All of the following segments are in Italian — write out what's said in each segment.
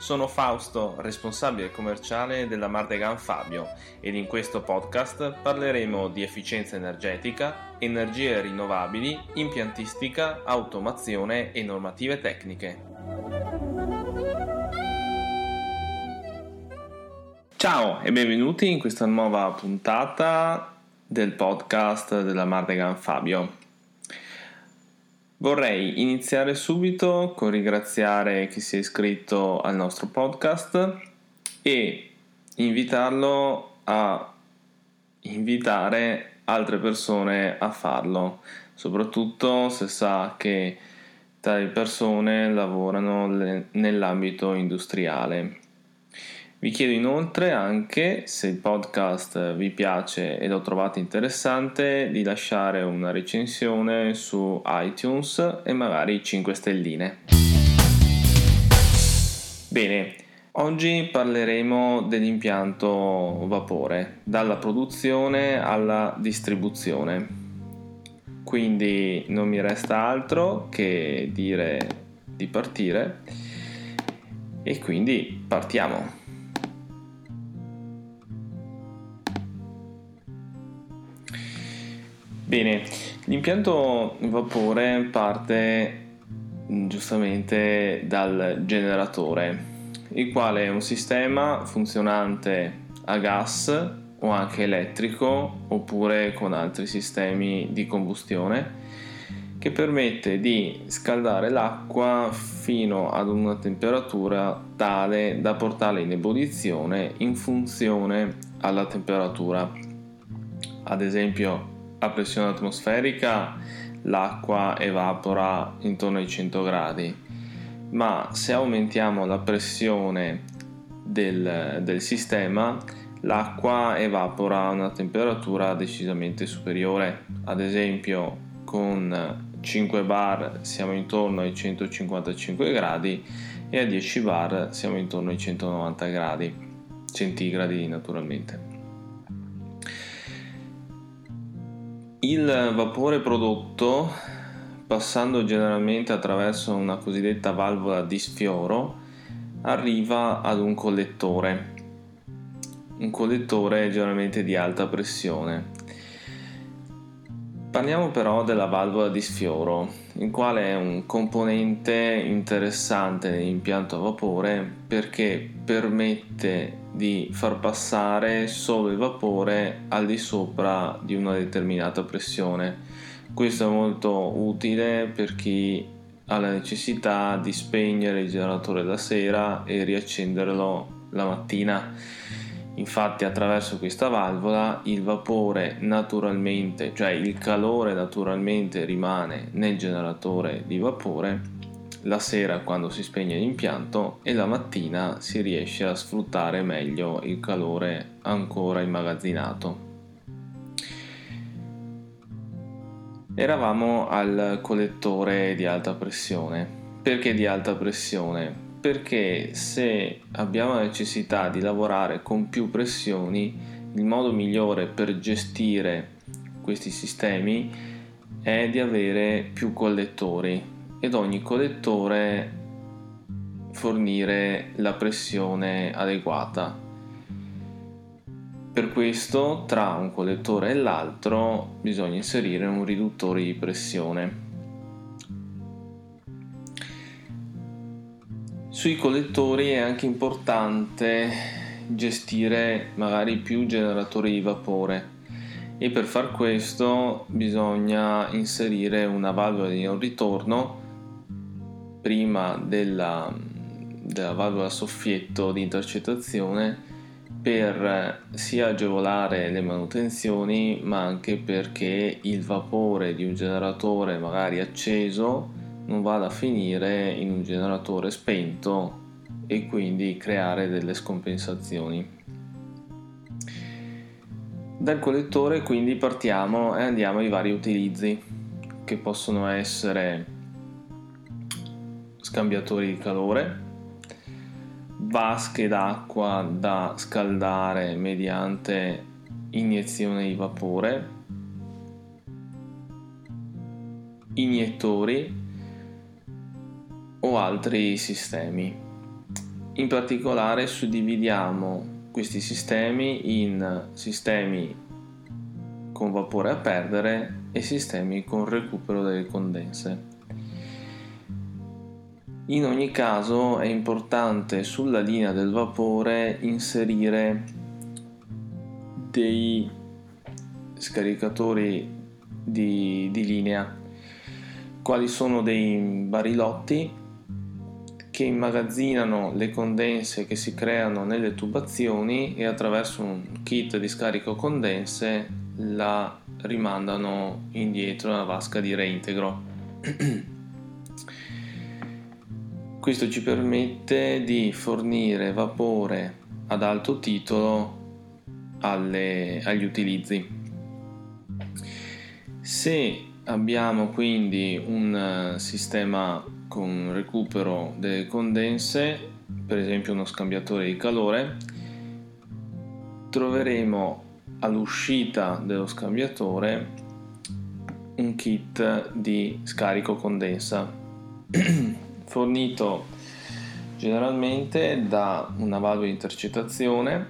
Sono Fausto, responsabile commerciale della Mardegan Fabio ed in questo podcast parleremo di efficienza energetica, energie rinnovabili, impiantistica, automazione e normative tecniche. Ciao e benvenuti in questa nuova puntata del podcast della Mardegan Fabio. Vorrei iniziare subito con ringraziare chi si è iscritto al nostro podcast e invitarlo a invitare altre persone a farlo, soprattutto se sa che tali persone lavorano nell'ambito industriale. Vi chiedo inoltre anche, se il podcast vi piace e lo trovate interessante, di lasciare una recensione su iTunes e magari 5 stelline. Bene, oggi parleremo dell'impianto vapore, dalla produzione alla distribuzione. Quindi non mi resta altro che dire di partire e quindi partiamo. Bene, l'impianto vapore parte mm, giustamente dal generatore, il quale è un sistema funzionante a gas o anche elettrico oppure con altri sistemi di combustione che permette di scaldare l'acqua fino ad una temperatura tale da portarla in ebollizione in funzione alla temperatura. Ad esempio a pressione atmosferica l'acqua evapora intorno ai 100 gradi, ma se aumentiamo la pressione del, del sistema l'acqua evapora a una temperatura decisamente superiore. Ad esempio con 5 bar siamo intorno ai 155 gradi e a 10 bar siamo intorno ai 190 gradi centigradi naturalmente. Il vapore prodotto, passando generalmente attraverso una cosiddetta valvola di sfioro, arriva ad un collettore, un collettore generalmente di alta pressione. Parliamo però della valvola di sfioro, il quale è un componente interessante nell'impianto a vapore perché permette di far passare solo il vapore al di sopra di una determinata pressione. Questo è molto utile per chi ha la necessità di spegnere il generatore la sera e riaccenderlo la mattina. Infatti attraverso questa valvola il vapore naturalmente, cioè il calore naturalmente rimane nel generatore di vapore la sera quando si spegne l'impianto e la mattina si riesce a sfruttare meglio il calore ancora immagazzinato. Eravamo al collettore di alta pressione. Perché di alta pressione? Perché se abbiamo la necessità di lavorare con più pressioni, il modo migliore per gestire questi sistemi è di avere più collettori ed ogni collettore fornire la pressione adeguata. Per questo tra un collettore e l'altro bisogna inserire un riduttore di pressione. Sui collettori è anche importante gestire magari più generatori di vapore. E per far questo bisogna inserire una valvola di non ritorno prima della, della valvola soffietto di intercettazione per sia agevolare le manutenzioni ma anche perché il vapore di un generatore magari acceso non vada a finire in un generatore spento e quindi creare delle scompensazioni. Dal collettore quindi partiamo e andiamo ai vari utilizzi. che possono essere scambiatori di calore, vasche d'acqua da scaldare mediante iniezione di vapore, iniettori o altri sistemi. In particolare suddividiamo questi sistemi in sistemi con vapore a perdere e sistemi con recupero delle condense. In ogni caso è importante sulla linea del vapore inserire dei scaricatori di, di linea, quali sono dei barilotti che immagazzinano le condense che si creano nelle tubazioni e attraverso un kit di scarico condense la rimandano indietro nella vasca di reintegro. Questo ci permette di fornire vapore ad alto titolo alle, agli utilizzi. Se abbiamo quindi un sistema con recupero delle condense, per esempio uno scambiatore di calore, troveremo all'uscita dello scambiatore un kit di scarico condensa fornito generalmente da una valvola di intercettazione,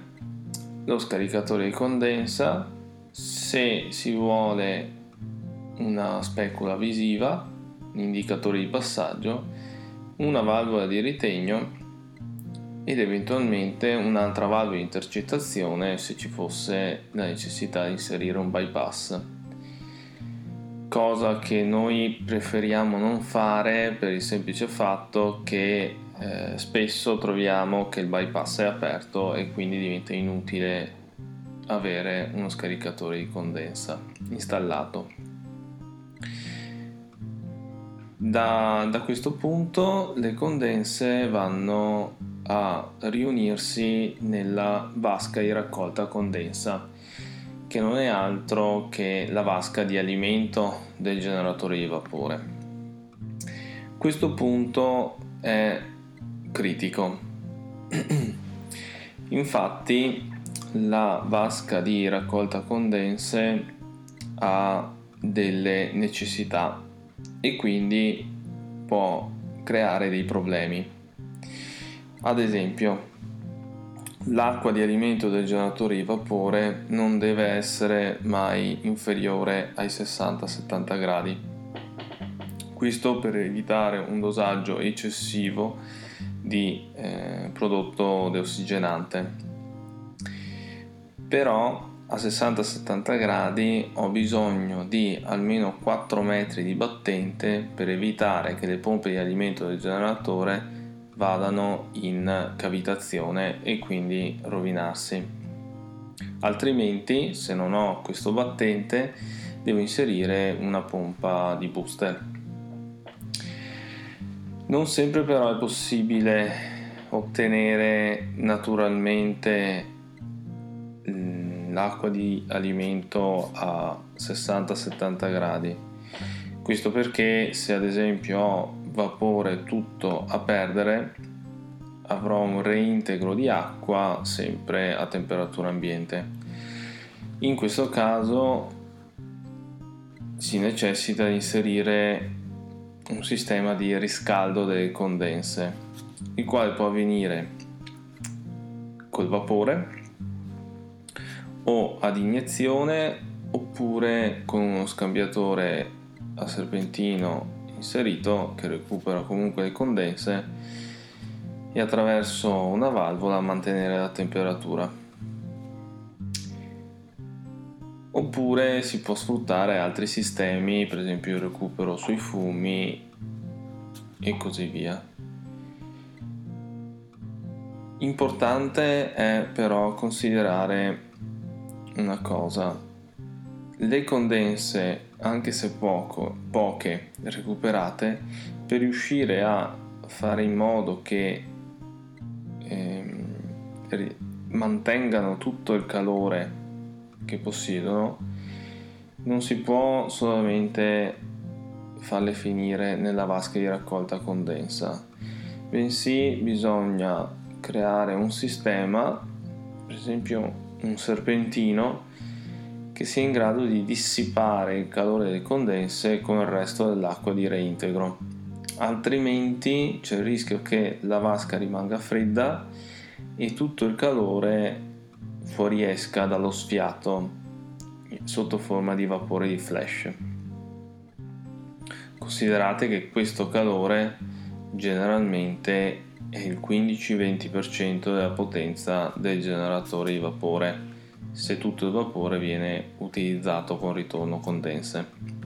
lo scaricatore di condensa, se si vuole una specula visiva un indicatore di passaggio, una valvola di ritegno ed eventualmente un'altra valvola di intercettazione se ci fosse la necessità di inserire un bypass. Cosa che noi preferiamo non fare per il semplice fatto che eh, spesso troviamo che il bypass è aperto e quindi diventa inutile avere uno scaricatore di condensa installato. Da, da, questo punto le condense vanno a riunirsi nella vasca di raccolta condensa, che non è altro che la vasca di alimento del generatore di vapore. Questo punto è critico. Infatti la vasca di raccolta condense ha delle necessità e quindi può creare dei problemi. Ad esempio, l'acqua di alimento del generatore di vapore non deve essere mai inferiore ai 60-70 gradi. Questo per evitare un dosaggio eccessivo di eh, prodotto deossigenante. Però a 60-70 gradi ho bisogno di almeno 4 metri di battente per evitare che le pompe di alimento del generatore vadano in cavitazione e quindi rovinarsi. Altrimenti, se non ho questo battente, devo inserire una pompa di booster. Non sempre però è possibile ottenere naturalmente l'acqua di alimento a 60-70 gradi. Questo perché se ad esempio ho vapore tutto a perdere avrò un reintegro di acqua sempre a temperatura ambiente. In questo caso si necessita di inserire un sistema di riscaldo delle condense, il quale può avvenire col vapore o ad iniezione oppure con uno scambiatore a serpentino inserito che recupera comunque le condense e attraverso una valvola mantenere la temperatura. Oppure si può sfruttare altri sistemi, per esempio il recupero sui fumi e così via. Importante è però considerare una cosa, le condense, anche se poco, poche recuperate, per riuscire a fare in modo che eh, mantengano tutto il calore che possiedono, non si può solamente farle finire nella vasca di raccolta condensa, bensì bisogna creare un sistema, per esempio un serpentino, che sia in grado di dissipare il calore delle condense con il resto dell'acqua di reintegro. Altrimenti c'è il rischio che la vasca rimanga fredda e tutto il calore fuoriesca dallo sfiato sotto forma di vapore di flash. Considerate che questo calore generalmente è il 15-20% della potenza del generatore di vapore se tutto il vapore viene utilizzato con ritorno condense.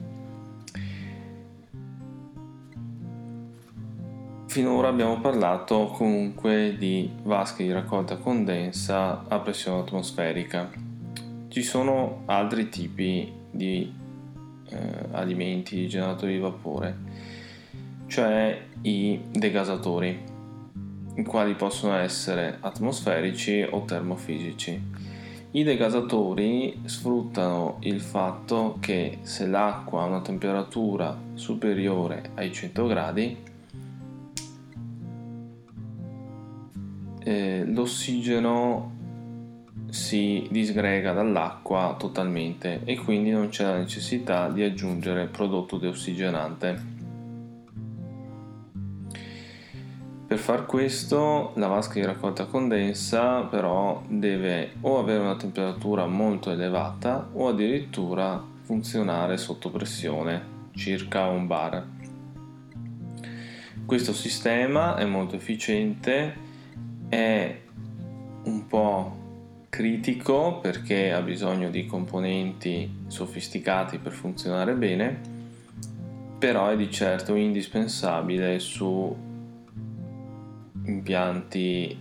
Finora abbiamo parlato comunque di vasche di raccolta condensa a pressione atmosferica. Ci sono altri tipi di eh, alimenti, di generatori di vapore, cioè i degasatori, quali possono essere atmosferici o termofisici. I degasatori sfruttano il fatto che se l'acqua ha una temperatura superiore ai 100 gradi, eh, l'ossigeno si disgrega dall'acqua totalmente e quindi non c'è la necessità di aggiungere prodotto deossigenante. Per far questo la vasca di raccolta condensa però deve o avere una temperatura molto elevata o addirittura funzionare sotto pressione, circa un bar. Questo sistema è molto efficiente è un po' critico perché ha bisogno di componenti sofisticati per funzionare bene, però è di certo indispensabile su impianti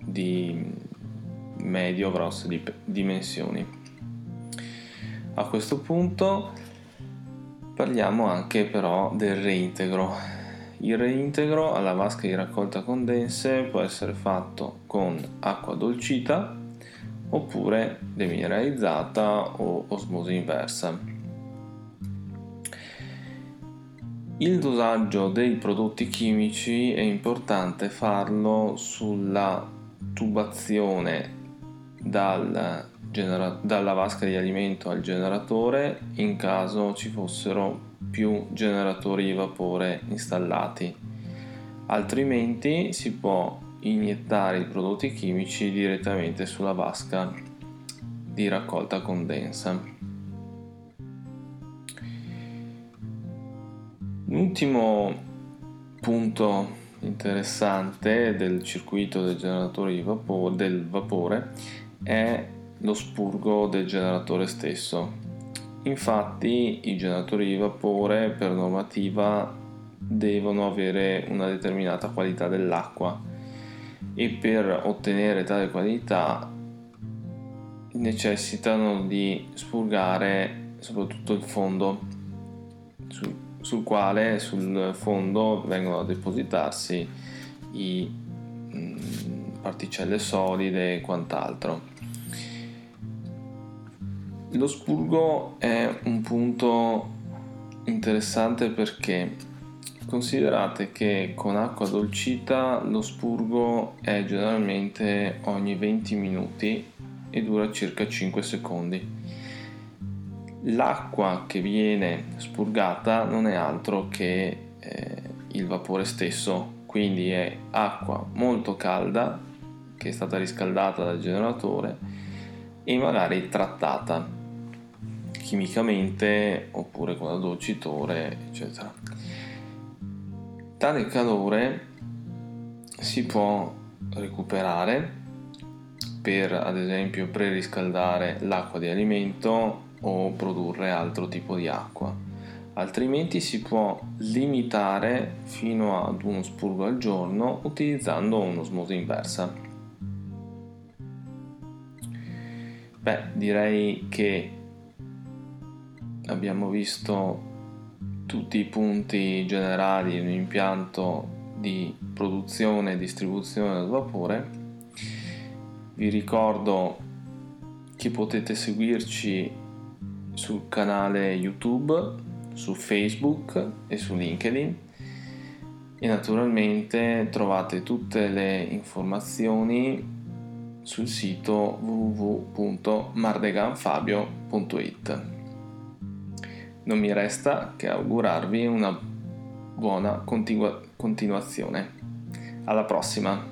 di medio-grosse dimensioni. A questo punto parliamo anche però del reintegro il reintegro alla vasca di raccolta condense può essere fatto con acqua dolcita oppure demineralizzata o osmosi inversa. Il dosaggio dei prodotti chimici è importante farlo sulla tubazione dal genera- dalla vasca di alimento al generatore in caso ci fossero più generatori di vapore installati, altrimenti si può iniettare i prodotti chimici direttamente sulla vasca di raccolta condensa. L'ultimo punto interessante del circuito del generatore di vapore, del vapore è lo spurgo del generatore stesso. Infatti i generatori di vapore per normativa devono avere una determinata qualità dell'acqua e per ottenere tale qualità necessitano di spurgare soprattutto il fondo sul, quale sul fondo vengono a depositarsi i mm, particelle solide e quant'altro lo spurgo è un punto interessante perché considerate che con acqua dolcita lo spurgo è generalmente ogni 20 minuti e dura circa 5 secondi. L'acqua che viene spurgata non è altro che eh, il vapore stesso, quindi è acqua molto calda che è stata riscaldata dal generatore e magari trattata chimicamente oppure con addolcitore, eccetera. Tale calore si può recuperare per ad esempio preriscaldare l'acqua di alimento o produrre altro tipo di acqua. Altrimenti si può limitare fino ad uno spurgo al giorno utilizzando un'osmosi inversa. Beh, direi che abbiamo visto tutti i punti generali di un impianto di produzione e distribuzione del vapore. Vi ricordo che potete seguirci sul canale YouTube su Facebook e su LinkedIn e naturalmente trovate tutte le informazioni sul sito www.mardeganfabio.it. Non mi resta che augurarvi una buona continua- continuazione. Alla prossima!